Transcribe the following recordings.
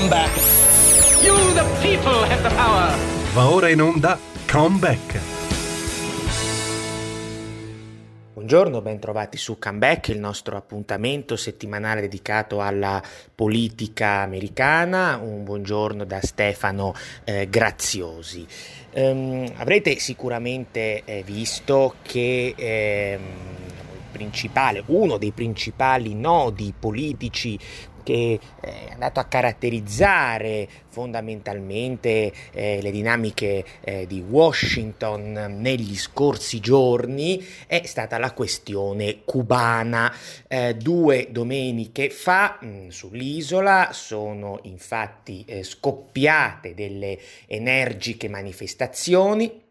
Comeback. You, the people, have the power. Va ora in onda Comeback. Buongiorno, ben trovati su Comeback, il nostro appuntamento settimanale dedicato alla politica americana. Un buongiorno da Stefano eh, Graziosi. Um, avrete sicuramente eh, visto che ehm, principale, uno dei principali nodi politici che è andato a caratterizzare fondamentalmente eh, le dinamiche eh, di Washington negli scorsi giorni è stata la questione cubana. Eh, due domeniche fa mh, mm, sull'isola sono infatti eh, scoppiate delle energiche manifestazioni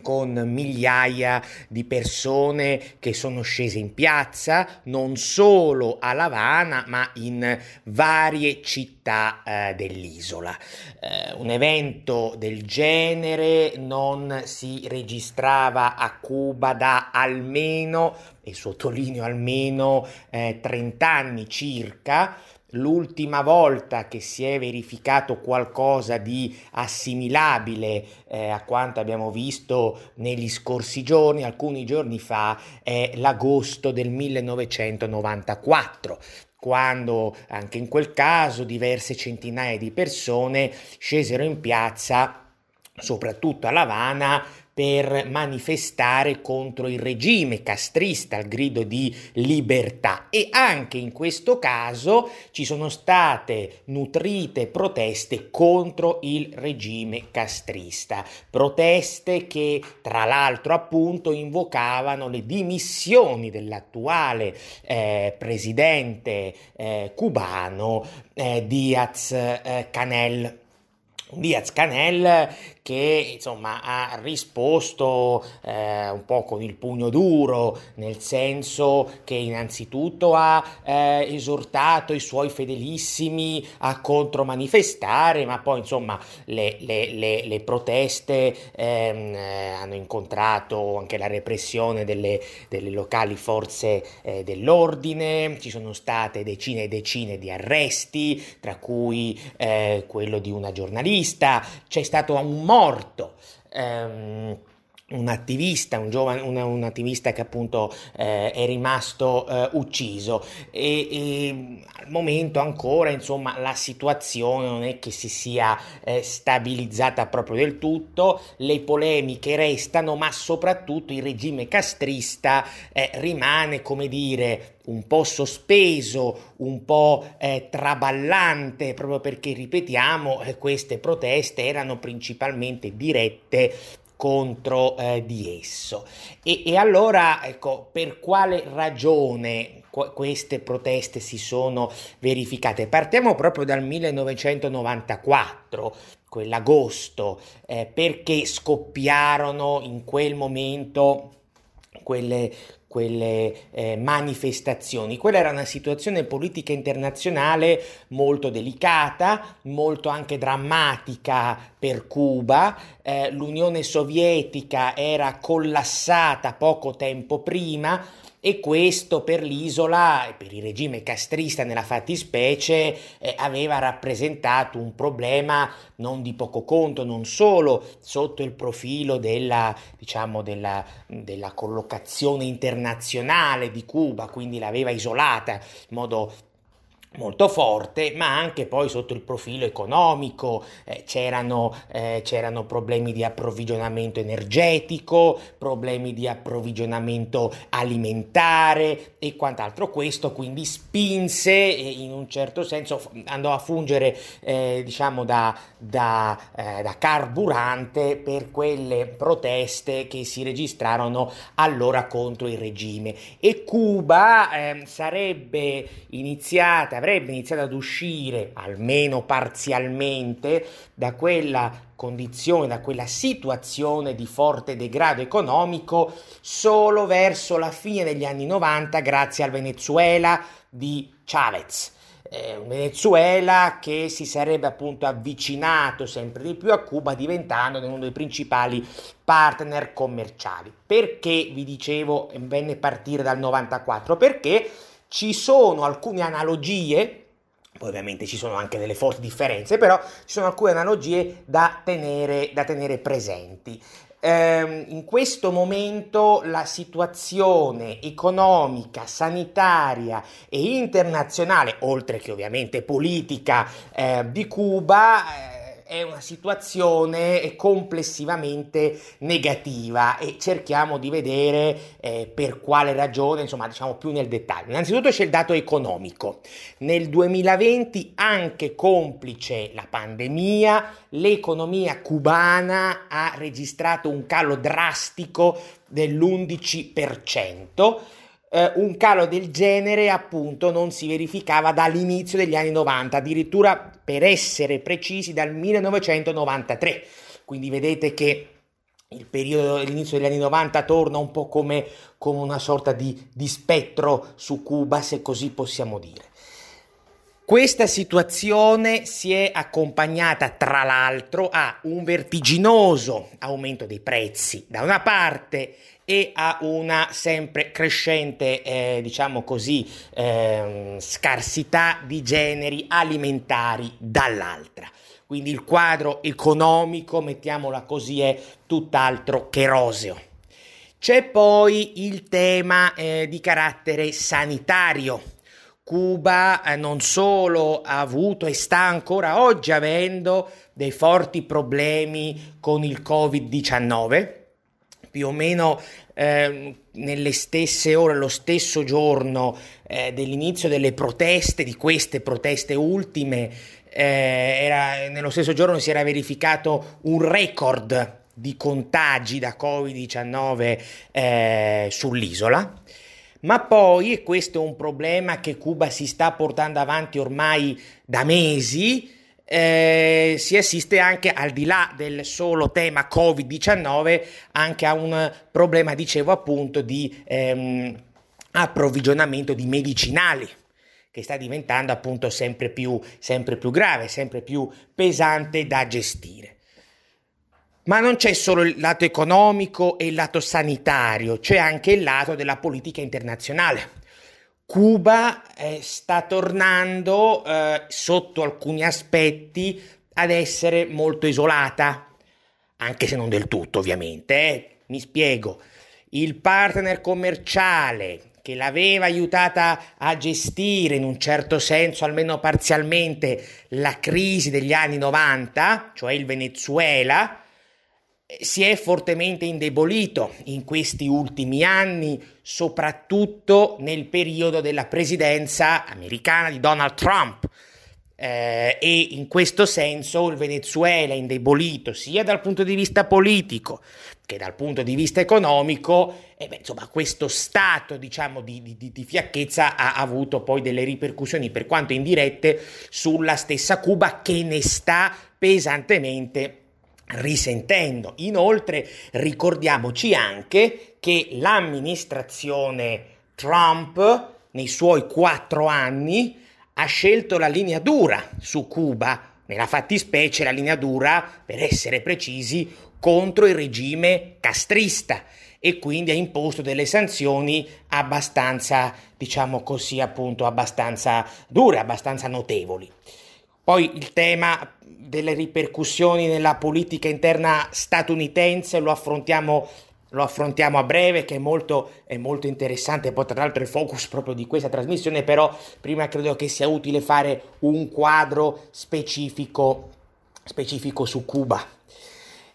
con migliaia di persone che sono scese in piazza, non solo a Lavana, ma in varie città eh, dell'isola. Eh, un evento del genere non si registrava a Cuba da almeno, e sottolineo almeno, eh, 30 anni circa, L'ultima volta che si è verificato qualcosa di assimilabile eh, a quanto abbiamo visto negli scorsi giorni, alcuni giorni fa, è l'agosto del 1994 quando anche in quel caso diverse centinaia di persone scesero in piazza soprattutto a Lavana per manifestare contro il regime castrista al grido di libertà e anche in questo caso ci sono state nutrite proteste contro il regime castrista, proteste che tra l'altro appunto invocavano le dimissioni dell'attuale eh, presidente eh, cubano eh, Diaz eh, Canel. Diaz Canel che insomma ha risposto eh, un po' con il pugno duro, nel senso che innanzitutto ha eh, esortato i suoi fedelissimi a contromanifestare, ma poi insomma le, le, le, le proteste ehm, eh, hanno incontrato anche la repressione delle, delle locali forze eh, dell'ordine, ci sono state decine e decine di arresti, tra cui eh, quello di una giornalista, c'è stato un morto. Um, un attivista, un giovane, un, un attivista che appunto eh, è rimasto eh, ucciso. E, e, al momento ancora insomma la situazione non è che si sia eh, stabilizzata proprio del tutto, le polemiche restano ma soprattutto il regime castrista eh, rimane come dire un po' sospeso, un po' eh, traballante, proprio perché ripetiamo eh, queste proteste erano principalmente dirette contro eh, di esso. E, e, allora, ecco, per quale ragione qu- queste proteste si sono verificate? Partiamo proprio dal 1994, quell'agosto, eh, perché scoppiarono in quel momento quelle, quelle eh, manifestazioni. Quella era una situazione politica internazionale molto delicata, molto anche drammatica per Cuba. Eh, L'Unione Sovietica era collassata poco tempo prima e questo per l'isola e per il regime castrista nella fattispecie eh, aveva rappresentato un problema non di poco conto, non solo sotto il profilo della, diciamo, della, della collocazione internazionale di Cuba, quindi l'aveva isolata in modo molto forte, ma anche poi sotto il profilo economico eh, c'erano, eh, c'erano, problemi di approvvigionamento energetico, problemi di approvvigionamento alimentare e quant'altro. Questo quindi spinse in un certo senso andò a fungere eh, diciamo da, da, eh, da, carburante per quelle proteste che si registrarono allora contro il regime e Cuba ehm, sarebbe iniziata avrebbe iniziato ad uscire, almeno parzialmente, da quella condizione, da quella situazione di forte degrado economico solo verso la fine degli anni 90 grazie al Venezuela di Chavez. Eh, Venezuela che si sarebbe appunto avvicinato sempre di più a Cuba diventando uno dei principali partner commerciali. Perché vi dicevo venne partire dal 94? Perché ci sono alcune analogie Poi ovviamente ci sono anche delle forti differenze, però ci sono alcune analogie da tenere, da tenere presenti. Eh, in questo momento la situazione economica, sanitaria e internazionale, oltre che ovviamente politica eh, di Cuba, eh, è una situazione complessivamente negativa e cerchiamo di vedere eh, per quale ragione, insomma, diciamo più nel dettaglio. Innanzitutto c'è il dato economico. Nel 2020, anche complice la pandemia, l'economia cubana ha registrato un calo drastico dell'11% eh, un calo del genere appunto non si verificava dall'inizio degli anni 90, addirittura per essere precisi dal 1993. Quindi vedete che il periodo dell'inizio degli anni 90 torna un po' come, come una sorta di, di spettro su Cuba, se così possiamo dire. Questa situazione si è accompagnata tra l'altro a un vertiginoso aumento dei prezzi da una parte e a una sempre crescente, eh, diciamo così, eh, scarsità di generi alimentari dall'altra. Quindi il quadro economico, mettiamola così, è tutt'altro che roseo. C'è poi il tema eh, di carattere sanitario. Cuba eh, non solo ha avuto e sta ancora oggi avendo dei forti problemi con il Covid-19, più o meno eh, nelle stesse ore, lo stesso giorno eh, dell'inizio delle proteste, di queste proteste ultime, eh, era, nello stesso giorno si era verificato un record di contagi da Covid-19 eh, sull'isola. Ma poi, e questo è un problema che Cuba si sta portando avanti ormai da mesi, eh, si assiste anche al di là del solo tema Covid-19 anche a un problema, dicevo appunto, di ehm, approvvigionamento di medicinali che sta diventando appunto sempre più, sempre più grave, sempre più pesante da gestire. Ma non c'è solo il lato economico e il lato sanitario, c'è anche il lato della politica internazionale. Cuba eh, sta tornando eh, sotto alcuni aspetti ad essere molto isolata, anche se non del tutto ovviamente. Eh. Mi spiego, il partner commerciale che l'aveva aiutata a gestire in un certo senso, almeno parzialmente, la crisi degli anni 90, cioè il Venezuela, si è fortemente indebolito in questi ultimi anni, soprattutto nel periodo della presidenza americana di Donald Trump. Eh, e in questo senso il Venezuela è indebolito sia dal punto di vista politico che dal punto di vista economico, e beh, insomma, questo stato diciamo, di, di, di, fiacchezza ha avuto poi delle ripercussioni, per quanto indirette, sulla stessa Cuba che ne sta pesantemente risentendo. Inoltre ricordiamoci anche che l'amministrazione Trump nei suoi quattro anni ha scelto la linea dura su Cuba, nella fattispecie la linea dura, per essere precisi, contro il regime castrista e quindi ha imposto delle sanzioni abbastanza, diciamo così, appunto, abbastanza dure, abbastanza notevoli. Poi il tema delle ripercussioni nella politica interna statunitense lo affrontiamo, lo affrontiamo a breve, che è molto, è molto interessante, poi tra l'altro il focus proprio di questa trasmissione, però prima credo che sia utile fare un quadro specifico, specifico su Cuba.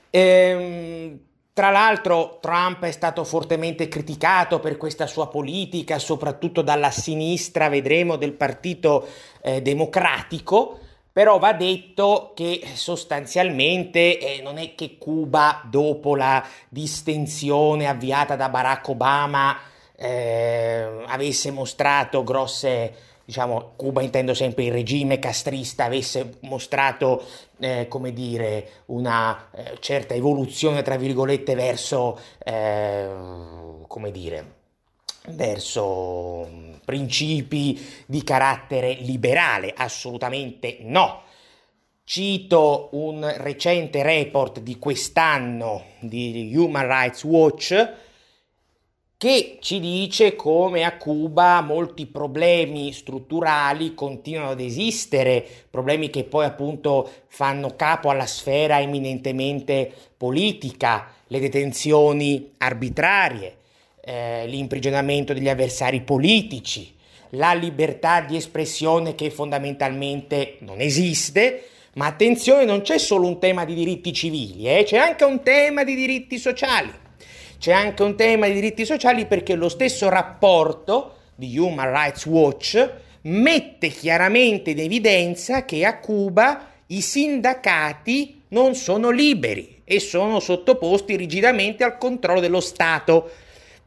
Ehm, tra l'altro Trump è stato fortemente criticato per questa sua politica, soprattutto dalla sinistra, vedremo, del Partito eh, Democratico, però va detto che sostanzialmente eh, non è che Cuba, dopo la distensione avviata da Barack Obama, eh, avesse mostrato grosse, diciamo, Cuba intendo sempre il regime castrista, avesse mostrato, eh, come dire, una eh, certa evoluzione, tra virgolette, verso, eh, come dire, verso mm, principi di carattere liberale, assolutamente no. Cito un recente report di quest'anno di Human Rights Watch che ci dice come a Cuba molti problemi strutturali continuano ad esistere, problemi che poi appunto fanno capo alla sfera eminentemente politica, le detenzioni arbitrarie, eh, l'imprigionamento degli avversari politici, la libertà di espressione che fondamentalmente non esiste, ma attenzione, non c'è solo un tema di diritti civili, eh? c'è anche un tema di diritti sociali c'è anche un tema di diritti sociali perché lo stesso rapporto di Human Rights Watch mette chiaramente in evidenza che a Cuba i sindacati non sono liberi e sono sottoposti rigidamente al controllo dello Stato.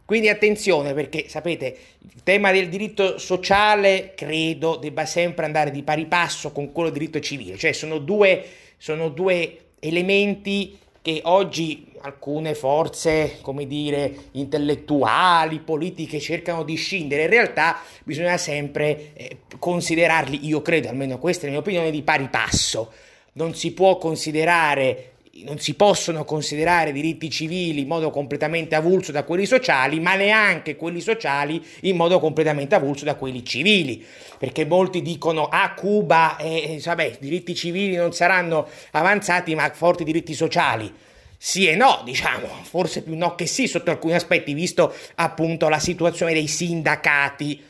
Quindi attenzione perché sapete, il tema del diritto sociale credo debba sempre andare di pari passo con quello del diritto civile, cioè sono due, sono due elementi che oggi alcune forze, come dire, intellettuali, politiche cercano di scindere, in realtà bisogna sempre eh, considerarli, io credo, almeno questa è la mia opinione, di pari passo. Non si può considerare non si possono considerare diritti civili in modo completamente avulso da quelli sociali, ma neanche quelli sociali in modo completamente avulso da quelli civili. Perché molti dicono a ah, Cuba eh, vabbè, i diritti civili non saranno avanzati, ma forti diritti sociali. Sì e no, diciamo, forse più no che sì sotto alcuni aspetti, visto appunto la situazione dei sindacati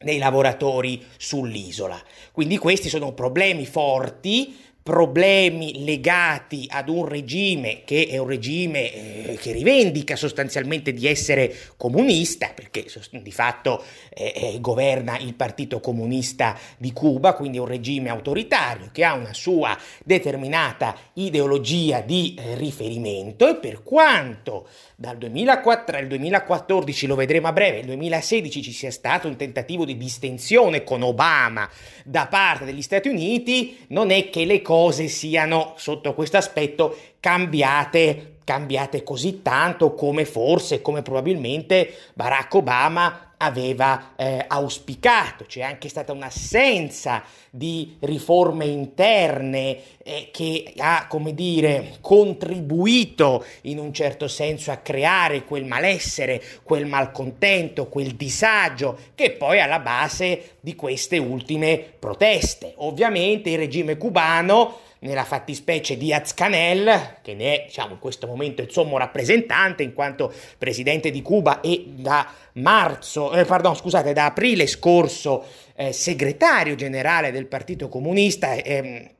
dei lavoratori sull'isola. Quindi questi sono problemi forti problemi legati ad un regime che è un regime eh, che rivendica sostanzialmente di essere comunista, perché di fatto eh, eh, governa il Partito Comunista di Cuba, quindi un regime autoritario che ha una sua determinata ideologia di eh, riferimento e per quanto dal 2004 al 2014, lo vedremo a breve, nel 2016 ci sia stato un tentativo di distensione con Obama da parte degli Stati Uniti, non è che le cose siano sotto questo aspetto cambiate, cambiate così tanto come forse, come probabilmente Barack Obama aveva eh, auspicato. C'è anche stata un'assenza di riforme interne eh, che ha, come dire, contribuito in un certo senso a creare quel malessere, quel malcontento, quel disagio che poi è alla base di queste ultime proteste. Ovviamente il regime cubano nella fattispecie di Canel, che ne è diciamo, in questo momento il sommo rappresentante in quanto presidente di Cuba e da marzo, eh, pardon, scusate, da aprile scorso eh, segretario generale del Partito Comunista. Eh,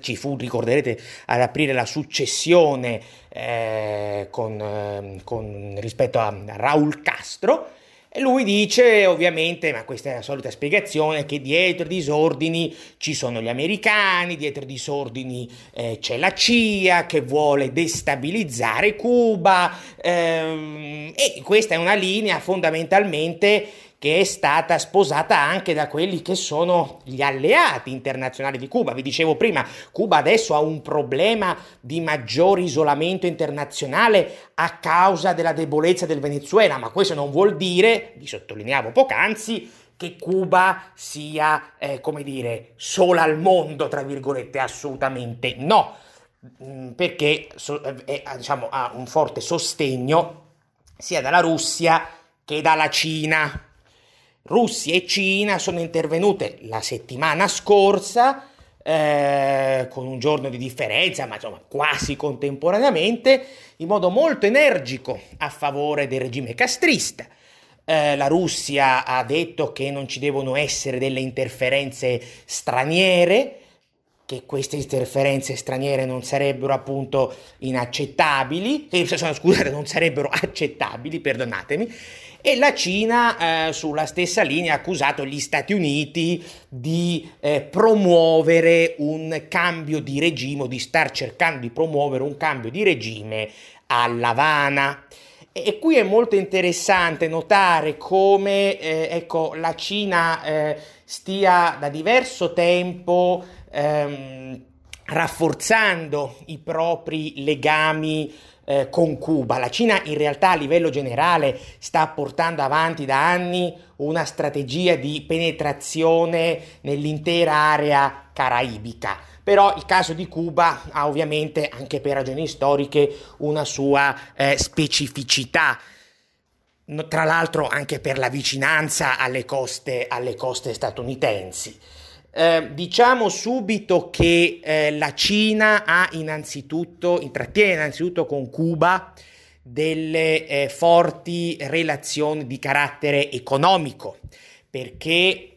ci fu, ricorderete, ad aprire la successione eh, con, ehm, con, rispetto a Raul Castro e lui dice, ovviamente, ma questa è la solita spiegazione, che dietro i disordini ci sono gli americani, dietro i disordini eh, c'è la CIA che vuole destabilizzare Cuba ehm, e questa è una linea fondamentalmente che è stata sposata anche da quelli che sono gli alleati internazionali di Cuba. Vi dicevo prima, Cuba adesso ha un problema di maggiore isolamento internazionale a causa della debolezza del Venezuela, ma questo non vuol dire, vi sottolineavo poc'anzi, che Cuba sia, eh, come dire, sola al mondo, tra virgolette, assolutamente no, mm, perché è, diciamo, ha un forte sostegno sia dalla Russia che dalla Cina. Russia e Cina sono intervenute la settimana scorsa eh, con un giorno di differenza, ma insomma quasi contemporaneamente, in modo molto energico a favore del regime castrista. Eh, la Russia ha detto che non ci devono essere delle interferenze straniere, che queste interferenze straniere non sarebbero appunto inaccettabili, eh, scusate, non sarebbero accettabili, perdonatemi, e la Cina eh, sulla stessa linea ha accusato gli Stati Uniti di eh, promuovere un cambio di regime, di star cercando di promuovere un cambio di regime a L'Havana. E qui è molto interessante notare come eh, ecco, la Cina eh, stia da diverso tempo ehm, rafforzando i propri legami eh, con Cuba. La Cina in realtà a livello generale sta portando avanti da anni una strategia di penetrazione nell'intera area caraibica. Però il caso di Cuba ha ovviamente anche per ragioni storiche una sua eh, specificità. tra l'altro anche per la vicinanza alle coste, alle coste statunitensi. Eh, diciamo subito che eh, la Cina ha innanzitutto, intrattiene innanzitutto con Cuba delle eh, forti relazioni di carattere economico, perché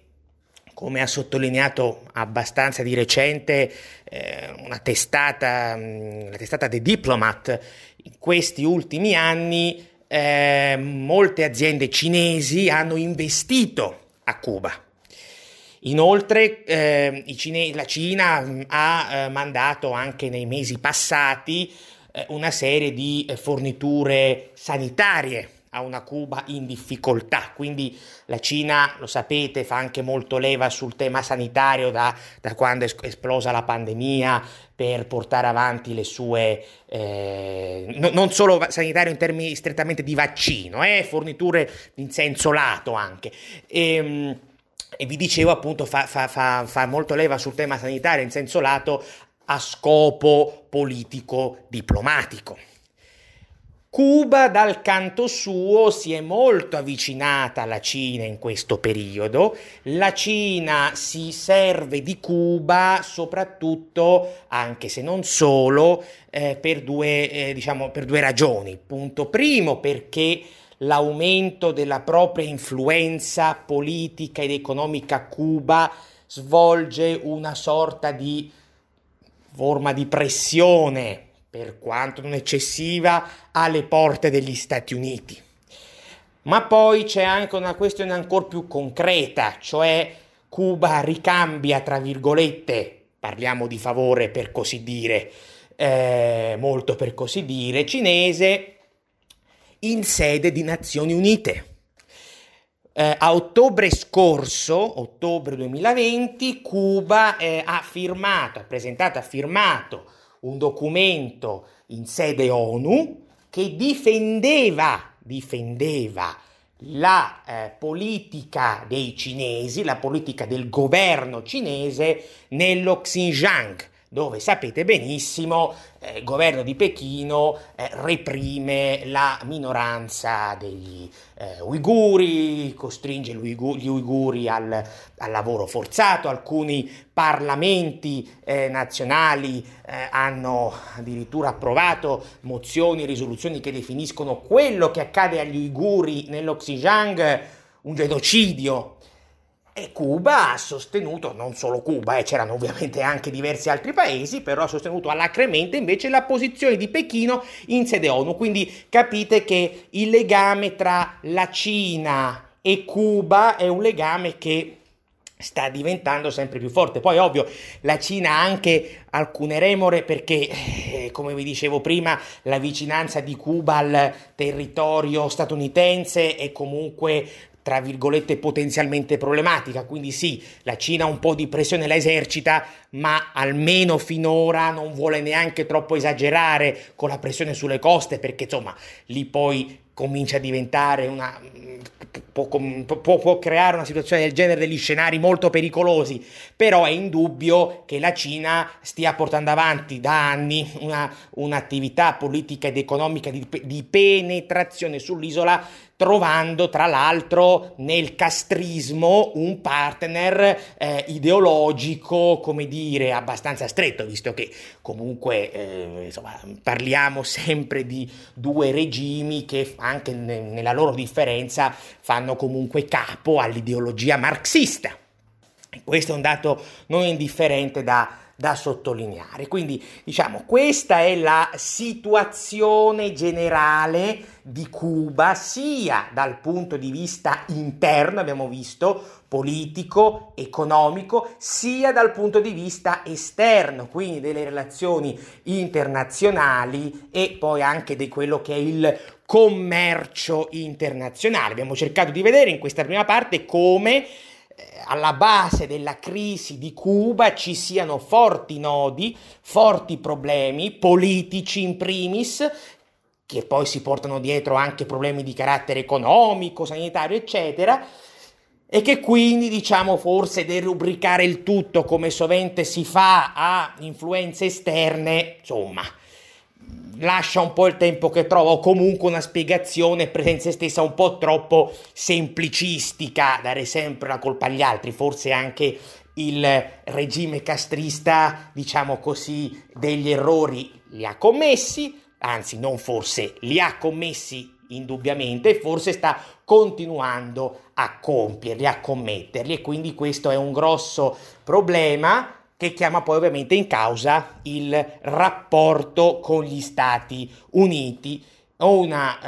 come ha sottolineato abbastanza di recente eh, una testata, mm, la testata The Diplomat, in questi ultimi anni eh, molte aziende cinesi hanno investito a Cuba Inoltre eh, Cine- la Cina mm, ha eh, mandato anche nei mesi passati eh, una serie di eh, forniture sanitarie a una Cuba in difficoltà, quindi la Cina, lo sapete, fa anche molto leva sul tema sanitario da, da quando è esplosa la pandemia per portare avanti le sue, eh, no, non solo sanitario in termini strettamente di vaccino, eh, forniture in senso lato anche. E, ehm, e vi dicevo appunto fa, fa, fa, fa molto leva sul tema sanitario in senso lato a scopo politico-diplomatico. Cuba dal canto suo si è molto avvicinata alla Cina in questo periodo, la Cina si serve di Cuba soprattutto, anche se non solo, eh, per, due, eh, diciamo, per due ragioni. Punto primo perché l'aumento della propria influenza politica ed economica a Cuba svolge una sorta di forma di pressione, per quanto non eccessiva, alle porte degli Stati Uniti. Ma poi c'è anche una questione ancora più concreta, cioè Cuba ricambia, tra virgolette, parliamo di favore per così dire, eh, molto per così dire, cinese in sede di Nazioni Unite. Eh, a ottobre scorso, ottobre 2020, Cuba eh, ha firmato, ha presentato, ha firmato un documento in sede ONU che difendeva, difendeva la eh, politica dei cinesi, la politica del governo cinese nello Xinjiang, dove sapete benissimo eh, il governo di Pechino eh, reprime la minoranza degli eh, uiguri, costringe gli uiguri al, al, lavoro forzato, alcuni parlamenti eh, nazionali eh, hanno addirittura approvato mozioni risoluzioni che definiscono quello che accade agli uiguri nello Xinjiang un genocidio e Cuba ha sostenuto, non solo Cuba, eh, c'erano ovviamente anche diversi altri paesi, però ha sostenuto alacremente invece la posizione di Pechino in sede ONU. Quindi capite che il legame tra la Cina e Cuba è un legame che sta diventando sempre più forte. Poi ovvio la Cina ha anche alcune remore perché eh, come vi dicevo prima la vicinanza di Cuba al territorio statunitense è comunque tra virgolette potenzialmente problematica, quindi sì, la Cina un po' di pressione la esercita, ma almeno finora non vuole neanche troppo esagerare con la pressione sulle coste, perché insomma lì poi comincia a diventare una può, può, può, creare una situazione del genere degli scenari molto pericolosi, però è indubbio che la Cina stia portando avanti da anni una, un'attività politica ed economica di, di penetrazione sull'isola trovando tra l'altro nel castrismo un partner eh, ideologico, come dire, abbastanza stretto, visto che comunque eh, insomma, parliamo sempre di due regimi che anche ne, nella loro differenza fanno comunque capo all'ideologia marxista. Questo è un dato non indifferente da, da sottolineare. Quindi, diciamo, questa è la situazione generale di Cuba, sia dal punto di vista interno, abbiamo visto, politico, economico, sia dal punto di vista esterno, quindi delle relazioni internazionali e poi anche di quello che è il commercio internazionale. Abbiamo cercato di vedere in questa prima parte come alla base della crisi di Cuba ci siano forti nodi, forti problemi politici in primis, che poi si portano dietro anche problemi di carattere economico, sanitario, eccetera, e che quindi diciamo forse derubricare il tutto come sovente si fa a influenze esterne, insomma, lascia un po' il tempo che trova o comunque una spiegazione in se stessa un po' troppo semplicistica, dare sempre la colpa agli altri, forse anche il regime castrista, diciamo così, degli errori li ha commessi, anzi non forse, li ha commessi indubbiamente e forse sta continuando a compierli, a commetterli e quindi questo è un grosso problema che chiama poi ovviamente in causa il rapporto con gli Stati Uniti o una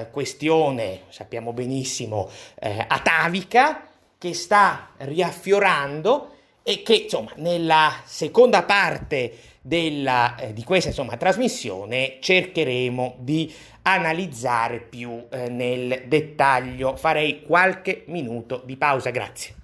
eh, questione, sappiamo benissimo, eh, atavica che sta riaffiorando e che insomma nella seconda parte della, eh, di questa insomma, trasmissione cercheremo di analizzare più eh, nel dettaglio. Farei qualche minuto di pausa, grazie.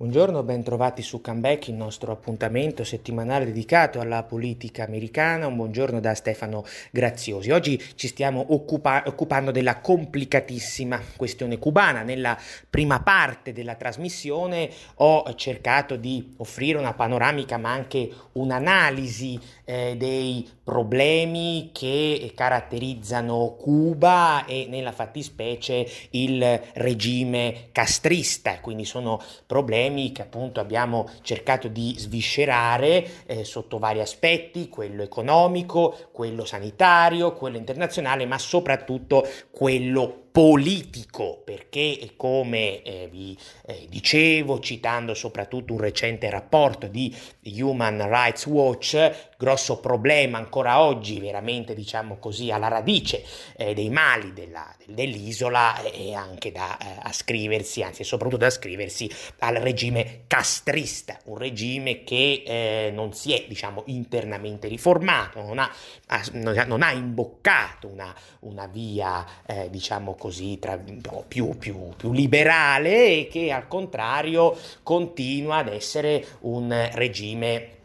Buongiorno, ben trovati su Comeback, il nostro appuntamento settimanale dedicato alla politica americana. Un buongiorno da Stefano Graziosi. Oggi ci stiamo occupa- occupando della complicatissima questione cubana. Nella prima parte della trasmissione ho cercato di offrire una panoramica ma anche un'analisi eh, dei problemi che caratterizzano Cuba e nella fattispecie il regime castrista, quindi sono problemi problemi che appunto abbiamo cercato di sviscerare eh, sotto vari aspetti, quello economico, quello sanitario, quello internazionale, ma soprattutto quello politico, perché come eh, vi eh, dicevo, citando soprattutto un recente rapporto di Human Rights Watch, grosso problema ancora oggi, veramente diciamo così, alla radice eh, dei mali della, dell'isola e anche da eh, ascriversi, anzi soprattutto da ascriversi al regime castrista, un regime che eh, non si è diciamo internamente riformato, non ha, non ha imboccato una, una via eh, diciamo così tra, più, più, più liberale e che al contrario continua ad essere un regime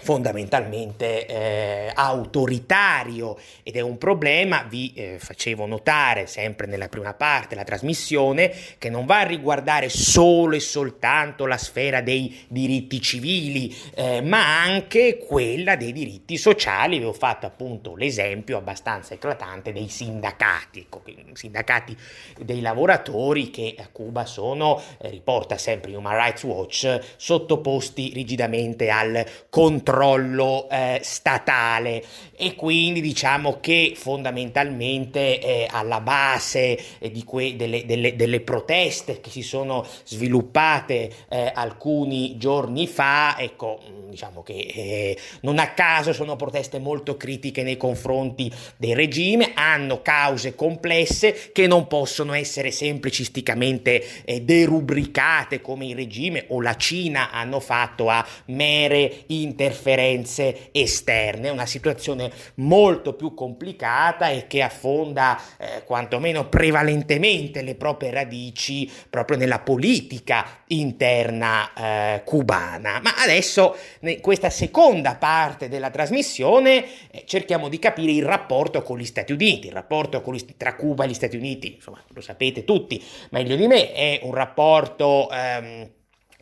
fondamentalmente eh, autoritario ed è un problema, vi eh, facevo notare sempre nella prima parte della trasmissione, che non va a riguardare solo e soltanto la sfera dei diritti civili, eh, ma anche quella dei diritti sociali. Ho fatto appunto l'esempio abbastanza eclatante dei sindacati, ecco, sindacati dei lavoratori che a Cuba sono, eh, riporta sempre Human Rights Watch, sottoposti rigidamente al controllo controllo eh, statale. E quindi diciamo che fondamentalmente eh, alla base eh, di que- delle, delle, delle, proteste che si sono sviluppate eh, alcuni giorni fa, ecco, diciamo che eh, non a caso sono proteste molto critiche nei confronti del regime, hanno cause complesse che non possono essere semplicisticamente eh, derubricate come il regime o la Cina hanno fatto a mere interferenze interferenze esterne, una situazione molto più complicata e che affonda eh, quantomeno prevalentemente le proprie radici proprio nella politica interna eh, cubana. Ma adesso, in questa seconda parte della trasmissione, eh, cerchiamo di capire il rapporto con gli Stati Uniti, il rapporto gli, tra Cuba e gli Stati Uniti, insomma, lo sapete tutti meglio di me, è un rapporto... Ehm,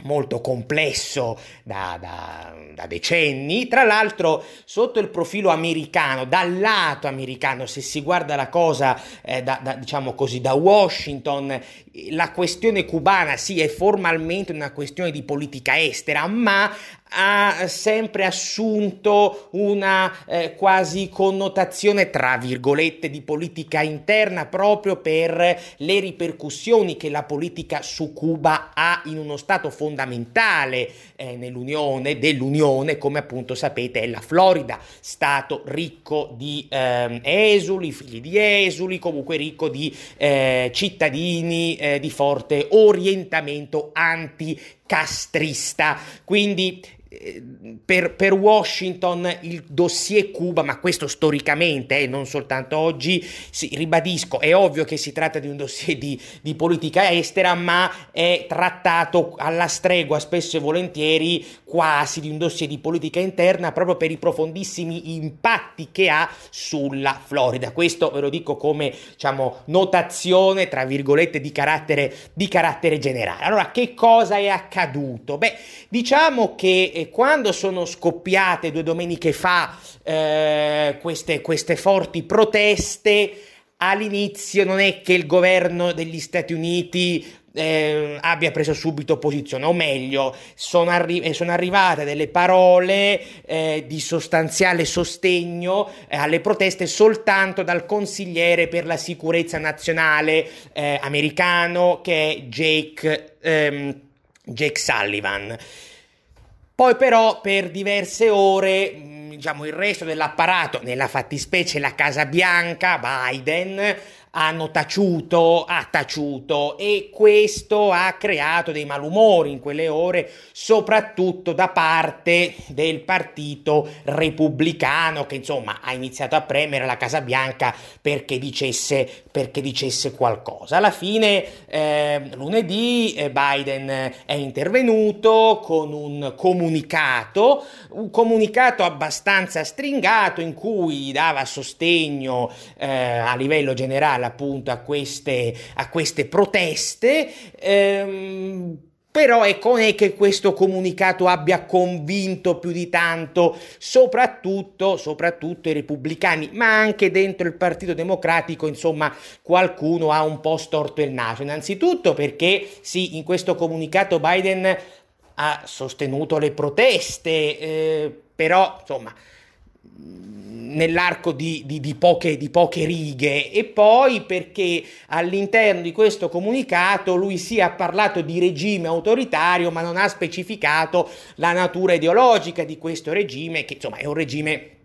molto complesso da, da, da, decenni, tra l'altro sotto il profilo americano, dal lato americano, se si guarda la cosa eh, da, da, diciamo così, da Washington, la questione cubana sì è formalmente una questione di politica estera, ma ha sempre assunto una eh, quasi connotazione tra virgolette di politica interna proprio per le ripercussioni che la politica su Cuba ha in uno stato fondamentale eh, nell'Unione, dell'Unione, come appunto sapete è la Florida, stato ricco di eh, esuli, figli di esuli, comunque ricco di eh, cittadini eh, di forte orientamento anticastrista. Quindi per, per, Washington il dossier Cuba, ma questo storicamente, eh, non soltanto oggi, sì, ribadisco, è ovvio che si tratta di un dossier di, di, politica estera, ma è trattato alla stregua spesso e volentieri quasi di un dossier di politica interna proprio per i profondissimi impatti che ha sulla Florida. Questo ve lo dico come diciamo, notazione, tra virgolette, di carattere, di carattere generale. Allora, che cosa è accaduto? Beh, diciamo che Quando sono scoppiate due domeniche fa eh, queste, queste forti proteste, all'inizio non è che il governo degli Stati Uniti eh, abbia preso subito posizione, o meglio, sono, arri- sono arrivate delle parole eh, di sostanziale sostegno eh, alle proteste soltanto dal consigliere per la sicurezza nazionale eh, americano che è Jake, ehm, Jake Sullivan. Poi però per diverse ore diciamo, il resto dell'apparato, nella fattispecie la Casa Bianca, Biden, hanno taciuto, ha taciuto e questo ha creato dei malumori in quelle ore, soprattutto da parte del partito repubblicano che insomma ha iniziato a premere la Casa Bianca perché dicesse, perché dicesse qualcosa. Alla fine eh, lunedì Biden è intervenuto con un comunicato, un comunicato abbastanza stringato in cui dava sostegno eh, a livello generale appunto a queste, a queste proteste. Ehm, però ecco, non è che questo comunicato abbia convinto più di tanto, soprattutto, soprattutto i repubblicani, ma anche dentro il Partito Democratico, insomma, qualcuno ha un po' storto il naso. Innanzitutto perché sì, in questo comunicato Biden ha sostenuto le proteste, eh, però insomma nell'arco di, di, di, poche, di, poche, righe. E poi perché all'interno di questo comunicato lui si è parlato di regime autoritario ma non ha specificato la natura ideologica di questo regime che insomma è un regime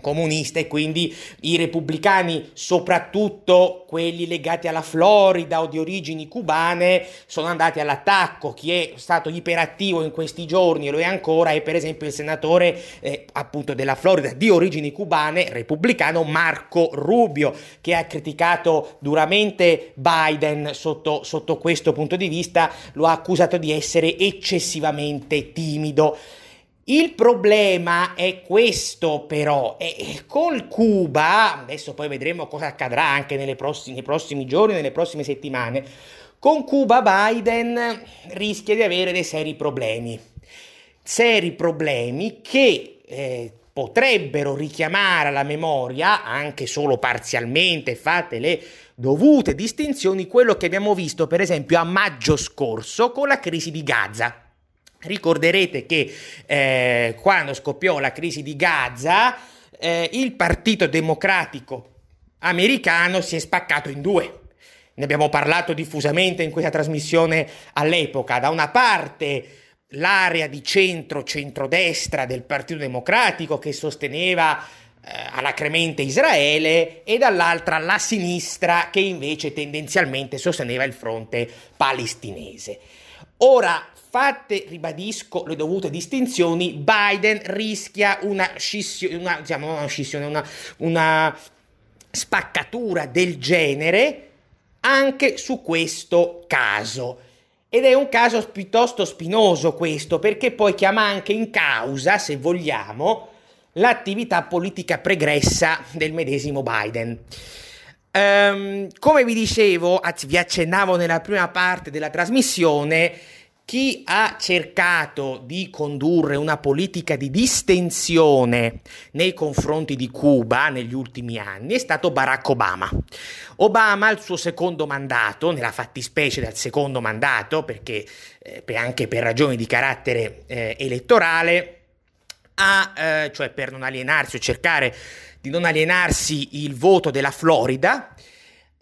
comunista e quindi i repubblicani, soprattutto quelli legati alla Florida o di origini cubane, sono andati all'attacco. Chi è stato iperattivo in questi giorni e lo è ancora è per esempio il senatore eh, appunto della Florida di origini cubane, repubblicano Marco Rubio, che ha criticato duramente Biden sotto, sotto questo punto di vista, lo ha accusato di essere eccessivamente timido. Il problema è questo però, e col Cuba, adesso poi vedremo cosa accadrà anche prossimi, nei prossimi giorni, nelle prossime settimane, con Cuba Biden rischia di avere dei seri problemi, seri problemi che eh, potrebbero richiamare alla memoria, anche solo parzialmente, fatte le dovute distinzioni, quello che abbiamo visto per esempio a maggio scorso con la crisi di Gaza. Ricorderete che eh, quando scoppiò la crisi di Gaza, eh, il Partito Democratico americano si è spaccato in due. Ne abbiamo parlato diffusamente in questa trasmissione all'epoca. Da una parte l'area di centro-centrodestra del Partito Democratico che sosteneva eh, alacremente Israele e dall'altra la sinistra che invece tendenzialmente sosteneva il fronte palestinese. Ora, fatte, ribadisco, le dovute distinzioni, Biden rischia una scissione, una, diciamo, una, scissione una, una spaccatura del genere anche su questo caso. Ed è un caso piuttosto spinoso questo, perché poi chiama anche in causa, se vogliamo, l'attività politica pregressa del medesimo Biden. Um, come vi dicevo, vi accennavo nella prima parte della trasmissione, chi ha cercato di condurre una politica di distensione nei confronti di Cuba negli ultimi anni è stato Barack Obama. Obama al suo secondo mandato, nella fattispecie del secondo mandato, perché eh, anche per ragioni di carattere eh, elettorale, ha, eh, cioè per non alienarsi o cercare di non alienarsi il voto della Florida,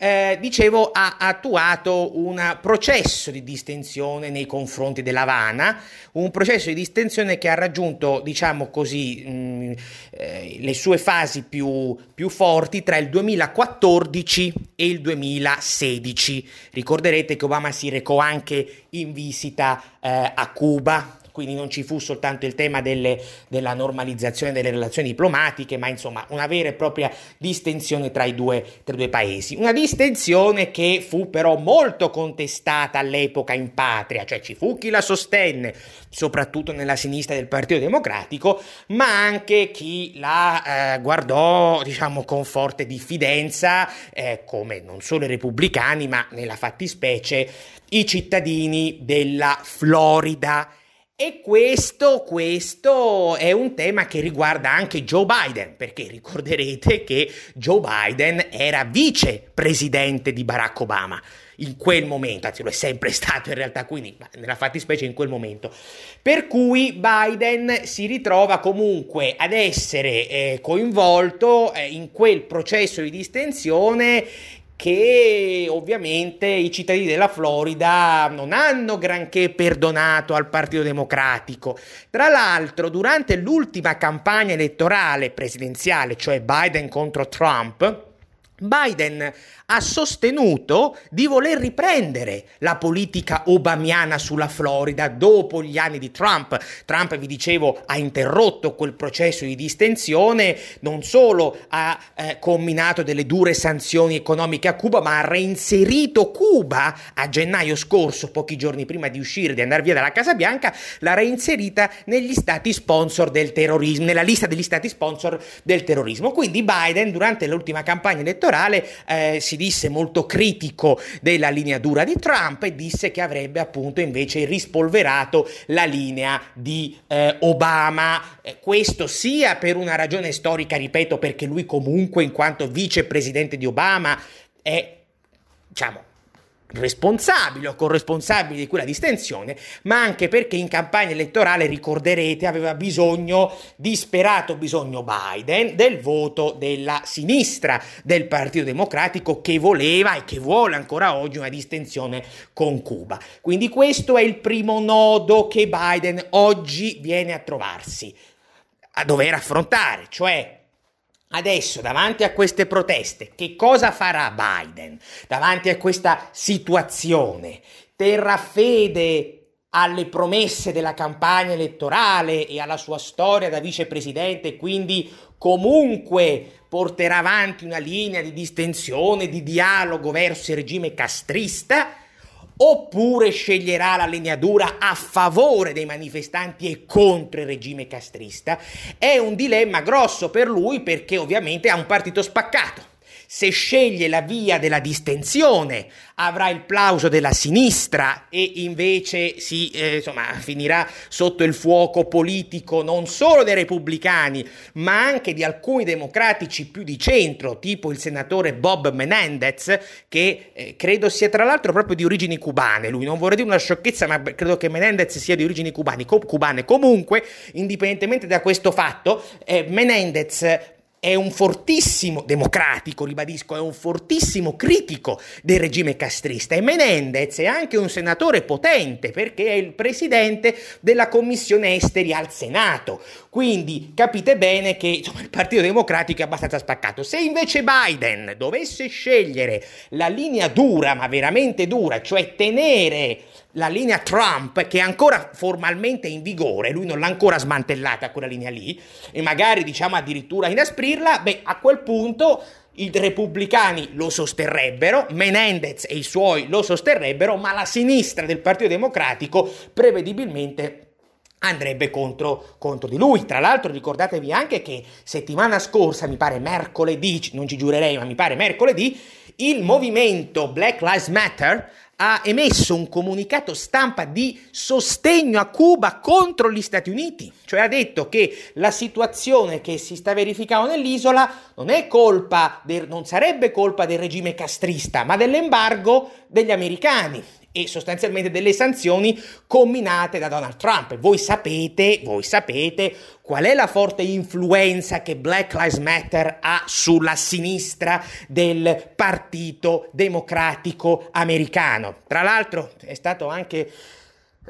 eh, dicevo, ha attuato un processo di distensione nei confronti dell'Havana, un processo di distensione che ha raggiunto, diciamo così, mh, mm, eh, le sue fasi più, più, forti tra il 2014 e il 2016. Ricorderete che Obama si recò anche in visita eh, a Cuba quindi non ci fu soltanto il tema delle, della normalizzazione delle relazioni diplomatiche, ma insomma una vera e propria distensione tra i, due, tra i due paesi. Una distensione che fu però molto contestata all'epoca in patria, cioè ci fu chi la sostenne, soprattutto nella sinistra del Partito Democratico, ma anche chi la eh, guardò, diciamo, con forte diffidenza, eh, come non solo i repubblicani, ma nella fattispecie i cittadini della Florida E questo, questo, è un tema che riguarda anche Joe Biden, perché ricorderete che Joe Biden era vicepresidente di Barack Obama in quel momento, anzi lo è sempre stato in realtà, quindi nella fattispecie in quel momento. Per cui Biden si ritrova comunque ad essere eh, coinvolto eh, in quel processo di distensione che ovviamente i cittadini della Florida non hanno granché perdonato al Partito Democratico. Tra l'altro, durante l'ultima campagna elettorale presidenziale, cioè Biden contro Trump, Biden ha sostenuto di voler riprendere la politica obamiana sulla Florida dopo gli anni di Trump. Trump, vi dicevo, ha interrotto quel processo di distensione, non solo ha eh, combinato delle dure sanzioni economiche a Cuba, ma ha reinserito Cuba a gennaio scorso, pochi giorni prima di uscire, di andare via dalla Casa Bianca, l'ha reinserita negli stati sponsor del terrorismo, nella lista degli stati sponsor del terrorismo. Quindi Biden, durante l'ultima campagna elettorale, eh, si disse molto critico della linea dura di Trump e disse che avrebbe appunto invece rispolverato la linea di eh, Obama. Eh, questo sia per una ragione storica, ripeto, perché lui comunque in quanto vicepresidente di Obama è diciamo responsabile o corresponsabile di quella distensione, ma anche perché in campagna elettorale, ricorderete, aveva bisogno, disperato bisogno Biden, del voto della sinistra del Partito Democratico che voleva e che vuole ancora oggi una distensione con Cuba. Quindi questo è il primo nodo che Biden oggi viene a trovarsi, a dover affrontare, cioè Adesso, davanti a queste proteste, che cosa farà Biden? Davanti a questa situazione? Terrà fede alle promesse della campagna elettorale e alla sua storia da vicepresidente, quindi comunque porterà avanti una linea di distensione, di dialogo verso il regime castrista? Oppure sceglierà la linea dura a favore dei manifestanti e contro il regime castrista, è un dilemma grosso per lui perché ovviamente ha un partito spaccato. Se sceglie la via della distensione, avrà il plauso della sinistra e invece si eh, insomma, finirà sotto il fuoco politico non solo dei repubblicani, ma anche di alcuni democratici più di centro, tipo il senatore Bob Menendez, che eh, credo sia tra l'altro proprio di origini cubane. Lui non vorrei dire una sciocchezza, ma credo che Menendez sia di origini cubane. Comunque, indipendentemente da questo fatto, eh, Menendez è un fortissimo democratico, ribadisco, è un fortissimo critico del regime castrista e Menendez è anche un senatore potente perché è il presidente della commissione esteri al Senato. Quindi capite bene che insomma, il Partito Democratico è abbastanza spaccato. Se invece Biden dovesse scegliere la linea dura, ma veramente dura, cioè tenere la linea Trump che è ancora formalmente in vigore, lui non l'ha ancora smantellata quella linea lì, e magari diciamo addirittura inasprirla, beh a quel punto i repubblicani lo sosterrebbero, Menendez e i suoi lo sosterrebbero, ma la sinistra del Partito Democratico prevedibilmente andrebbe contro, contro, di lui. Tra l'altro ricordatevi anche che settimana scorsa, mi pare mercoledì, non ci giurerei, ma mi pare mercoledì, il movimento Black Lives Matter ha emesso un comunicato stampa di sostegno a Cuba contro gli Stati Uniti, cioè ha detto che la situazione che si sta verificando nell'isola non colpa del, non sarebbe colpa del regime castrista, ma dell'embargo degli americani e sostanzialmente delle sanzioni combinate da Donald Trump. Voi sapete, voi sapete qual è la forte influenza che Black Lives Matter ha sulla sinistra del Partito Democratico americano. Tra l'altro è stato anche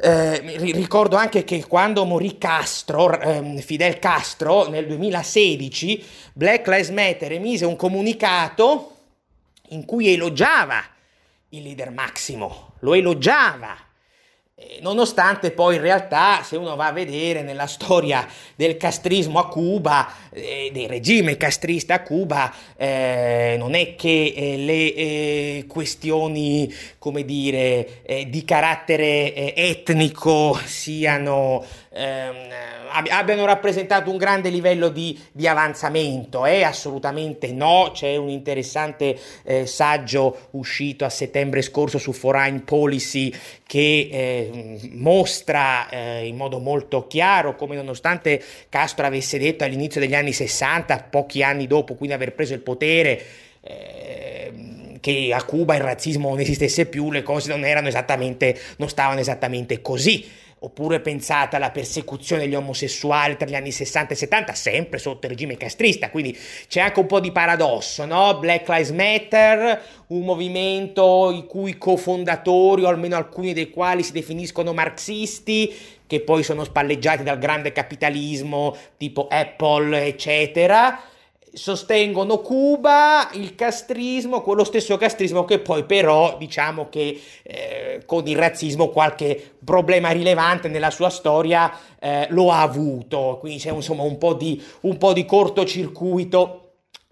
eh, ricordo anche che quando morì Castro, eh, Fidel Castro, nel 2016, Black Lives Matter emise un comunicato in cui elogiava il leader Massimo, lo elogiava, eh, nonostante poi in realtà se uno va a vedere nella storia del castrismo a Cuba, eh, del regime castrista a Cuba, eh, non è che eh, le eh, questioni, come dire, eh, di carattere etnico siano ehm, abbiano rappresentato un grande livello di, di avanzamento, eh? assolutamente no, c'è un interessante eh, saggio uscito a settembre scorso su Foreign Policy che eh, mostra in modo molto chiaro come nonostante Castro avesse detto all'inizio degli anni 60, pochi anni dopo quindi aver preso il potere, eh, che a Cuba il razzismo non esistesse più, le cose non erano esattamente, non stavano esattamente così. Oppure pensate alla persecuzione degli omosessuali tra gli anni 60 e 70, sempre sotto il regime castrista, quindi c'è anche un po' di paradosso, no? Black Lives Matter, un movimento i cui cofondatori, o almeno alcuni dei quali si definiscono marxisti, che poi sono spalleggiati dal grande capitalismo tipo Apple, eccetera sostengono Cuba, il castrismo, quello stesso castrismo che poi però diciamo che eh, con il razzismo qualche problema rilevante nella sua storia eh, lo ha avuto, quindi c'è insomma un po' di, un po' di cortocircuito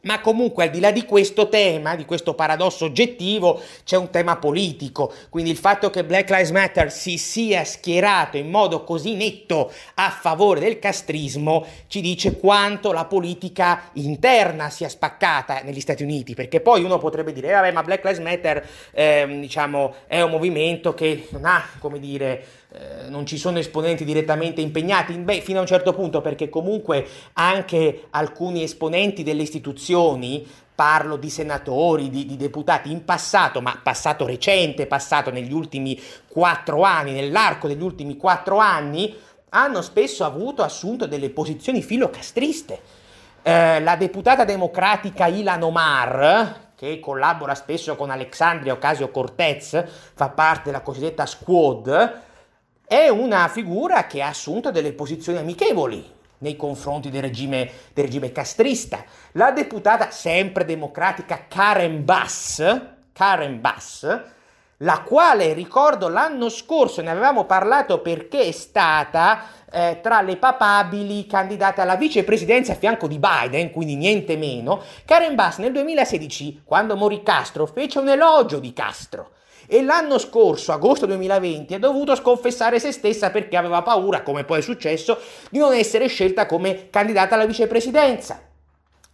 ma comunque al di là di questo tema, di questo paradosso oggettivo, c'è un tema politico. Quindi il fatto che Black Lives Matter si sia schierato in modo così netto a favore del castrismo ci dice quanto la politica interna sia spaccata negli Stati Uniti. Perché poi uno potrebbe dire, eh, vabbè, ma Black Lives Matter eh, diciamo, è un movimento che non ha, come dire, eh, non ci sono esponenti direttamente impegnati, beh, fino a un certo punto, perché comunque anche alcuni esponenti delle istituzioni, parlo di senatori, di, di, deputati in passato, ma passato recente, passato negli ultimi quattro anni, nell'arco degli ultimi quattro anni, hanno spesso avuto assunto delle posizioni filocastriste. Eh, la deputata democratica Ilan Omar, che collabora spesso con Alexandria Ocasio-Cortez, fa parte della cosiddetta squad, è una figura che ha assunto delle posizioni amichevoli nei confronti del regime, del regime castrista. La deputata sempre democratica Karen Bass, Karen Bass, la quale ricordo l'anno scorso ne avevamo parlato perché è stata eh, tra le papabili candidate alla vicepresidenza a fianco di Biden, quindi niente meno. Karen Bass nel 2016, quando morì Castro, fece un elogio di Castro e l'anno scorso, agosto 2020, ha dovuto sconfessare se stessa perché aveva paura, come poi è successo, di non essere scelta come candidata alla vicepresidenza.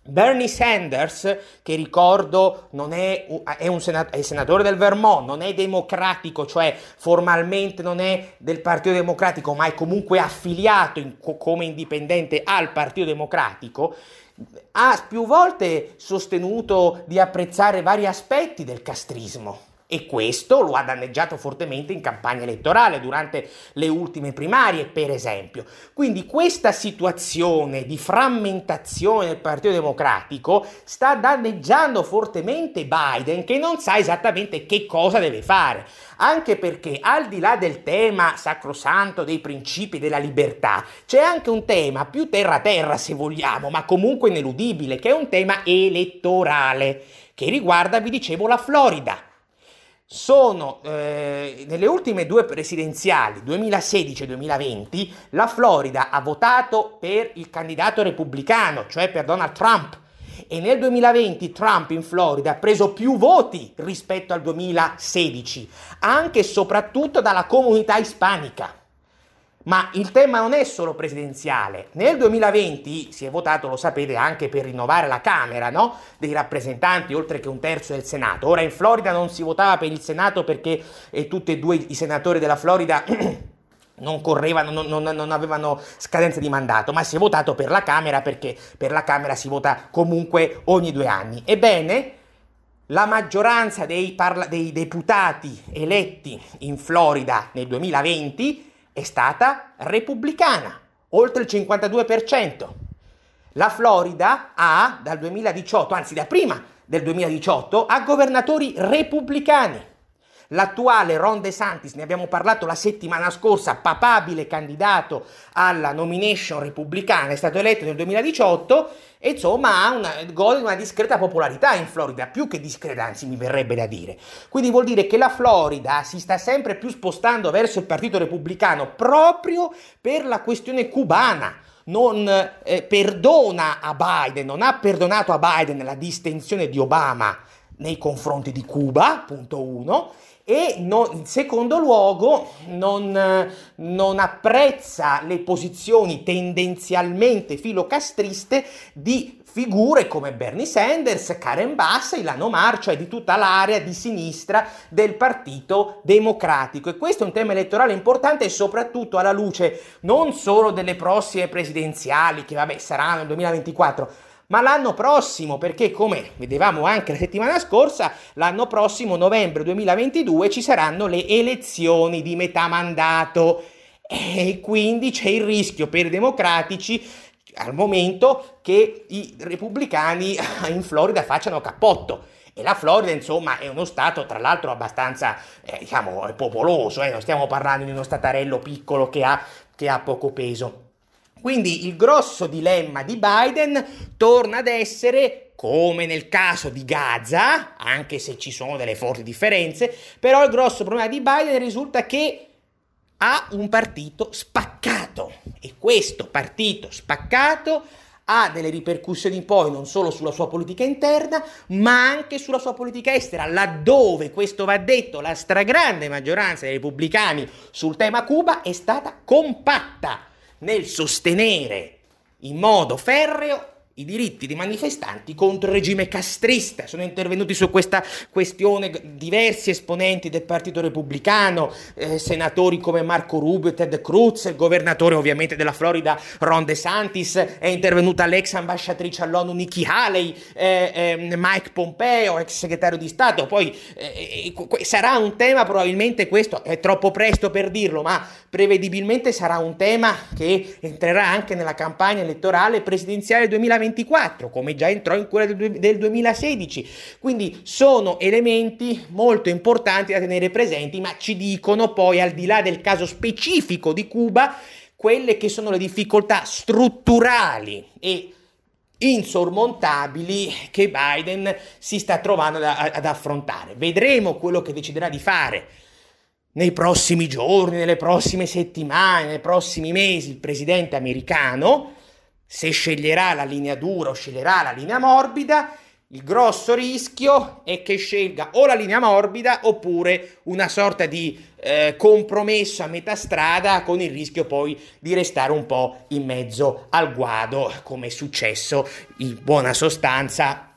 Bernie Sanders, che ricordo è, è, un senat- è senatore del Vermont, non è democratico, cioè formalmente non è del Partito Democratico, ma è comunque affiliato in, come indipendente al Partito Democratico, ha più volte sostenuto di apprezzare vari aspetti del castrismo e questo lo ha danneggiato fortemente in campagna elettorale durante le ultime primarie, per esempio. Quindi questa situazione di frammentazione del Partito Democratico sta danneggiando fortemente Biden che non sa esattamente che cosa deve fare, anche perché al di là del tema sacrosanto dei principi della libertà, c'è anche un tema più terra-terra se vogliamo, ma comunque ineludibile, che è un tema elettorale che riguarda, vi dicevo, la Florida sono eh, nelle ultime due presidenziali 2016 e 2020 la Florida ha votato per il candidato repubblicano, cioè per Donald Trump e nel 2020 Trump in Florida ha preso più voti rispetto al 2016, anche e soprattutto dalla comunità ispanica. Ma il tema non è solo presidenziale. Nel 2020 si è votato, lo sapete, anche per rinnovare la Camera no? dei rappresentanti, oltre che un terzo del Senato. Ora in Florida non si votava per il Senato perché eh, tutti e due i senatori della Florida non correvano, non, non, non, avevano scadenza di mandato, ma si è votato per la Camera perché per la Camera si vota comunque ogni due anni. Ebbene, la maggioranza dei, parla- dei deputati eletti in Florida nel 2020 è stata repubblicana, oltre il 52%. La Florida ha dal 2018, anzi da prima del 2018, ha governatori repubblicani. L'attuale Ron DeSantis, ne abbiamo parlato la settimana scorsa, papabile candidato alla nomination repubblicana, è stato eletto nel 2018 e insomma ha una, gode una discreta popolarità in Florida, più che discreta, anzi mi verrebbe da dire. Quindi vuol dire che la Florida si sta sempre più spostando verso il Partito Repubblicano proprio per la questione cubana non eh, perdona a Biden, non ha perdonato a Biden la distensione di Obama nei confronti di Cuba, punto uno, e non, in secondo luogo non, non, apprezza le posizioni tendenzialmente filocastriste di figure come Bernie Sanders, Karen Bass, Ilano Mar, cioè di tutta l'area di sinistra del Partito Democratico. E questo è un tema elettorale importante e soprattutto alla luce non solo delle prossime presidenziali, che vabbè saranno nel 2024, ma l'anno prossimo, perché come vedevamo anche la settimana scorsa, l'anno prossimo, novembre 2022, ci saranno le elezioni di metà mandato e quindi c'è il rischio per i democratici al momento che i repubblicani in Florida facciano cappotto. E la Florida, insomma, è uno stato, tra l'altro, abbastanza, eh, diciamo, popoloso, eh? non stiamo parlando di uno statarello piccolo che ha, che ha poco peso. Quindi il grosso dilemma di Biden torna ad essere come nel caso di Gaza, anche se ci sono delle forti differenze, però il grosso problema di Biden risulta che ha un partito spaccato. E questo partito spaccato ha delle ripercussioni poi non solo sulla sua politica interna, ma anche sulla sua politica estera, laddove, questo va detto, la stragrande maggioranza dei repubblicani sul tema Cuba è stata compatta nel sostenere in modo ferreo i diritti dei manifestanti contro il regime castrista. Sono intervenuti su questa questione diversi esponenti del Partito Repubblicano, eh, senatori come Marco Rubio Ted Cruz, il governatore ovviamente della Florida Ron DeSantis, è intervenuta l'ex ambasciatrice all'ONU Nikki Haley, eh, eh, Mike Pompeo, ex segretario di Stato. Poi eh, eh, sarà un tema, probabilmente questo è troppo presto per dirlo, ma prevedibilmente sarà un tema che entrerà anche nella campagna elettorale presidenziale 2020 2024, come già entrò in quella del 2016. Quindi sono elementi molto importanti da tenere presenti, ma ci dicono poi, al di là del caso specifico di Cuba, quelle che sono le difficoltà strutturali e insormontabili che Biden si sta trovando ad, ad affrontare. Vedremo quello che deciderà di fare nei prossimi giorni, nelle prossime settimane, nei prossimi mesi il presidente americano se sceglierà la linea dura o sceglierà la linea morbida, il grosso rischio è che scelga o la linea morbida oppure una sorta di eh, compromesso a metà strada con il rischio poi di restare un po' in mezzo al guado, come è successo in buona sostanza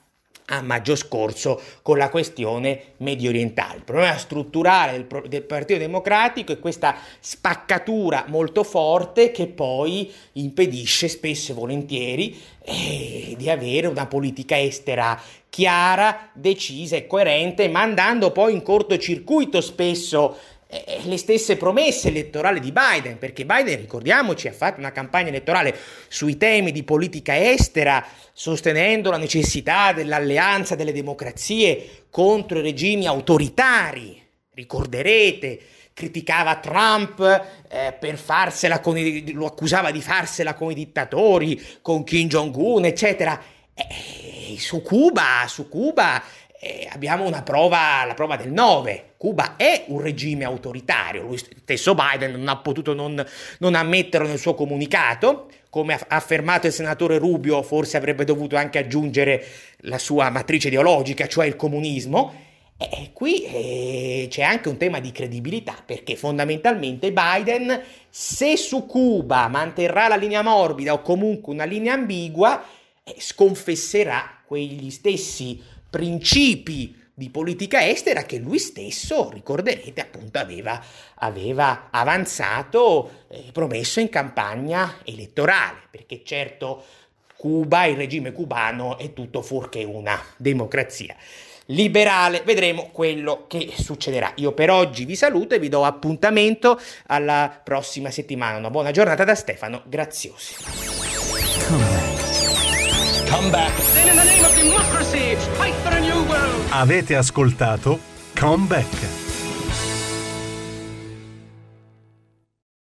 a maggio scorso con la questione medio orientale. Il problema strutturale del, del, Partito Democratico è questa spaccatura molto forte che poi impedisce spesso e volentieri eh, di avere una politica estera chiara, decisa e coerente, mandando poi in cortocircuito spesso eh, le stesse promesse elettorali di Biden, perché Biden, ricordiamoci, ha fatto una campagna elettorale sui temi di politica estera, sostenendo la necessità dell'alleanza delle democrazie contro i regimi autoritari. Ricorderete, criticava Trump eh, per farsela con i, lo accusava di farsela con i dittatori, con Kim Jong-un, eccetera. E, su Cuba, su Cuba eh, abbiamo una prova, la prova del 9. Cuba è un regime autoritario, lui stesso Biden non ha potuto non, non ammetterlo nel suo comunicato, come ha affermato il senatore Rubio, forse avrebbe dovuto anche aggiungere la sua matrice ideologica, cioè il comunismo. E qui eh, c'è anche un tema di credibilità, perché fondamentalmente Biden, se su Cuba manterrà la linea morbida o comunque una linea ambigua, eh, sconfesserà quegli stessi principi di politica estera che lui stesso, ricorderete, appunto aveva, aveva avanzato e eh, promesso in campagna elettorale, perché certo Cuba, il regime cubano è tutto fuorché una democrazia liberale. Vedremo quello che succederà. Io per oggi vi saluto e vi do appuntamento alla prossima settimana. Una buona giornata da Stefano Graziosi. Avete ascoltato Come Back.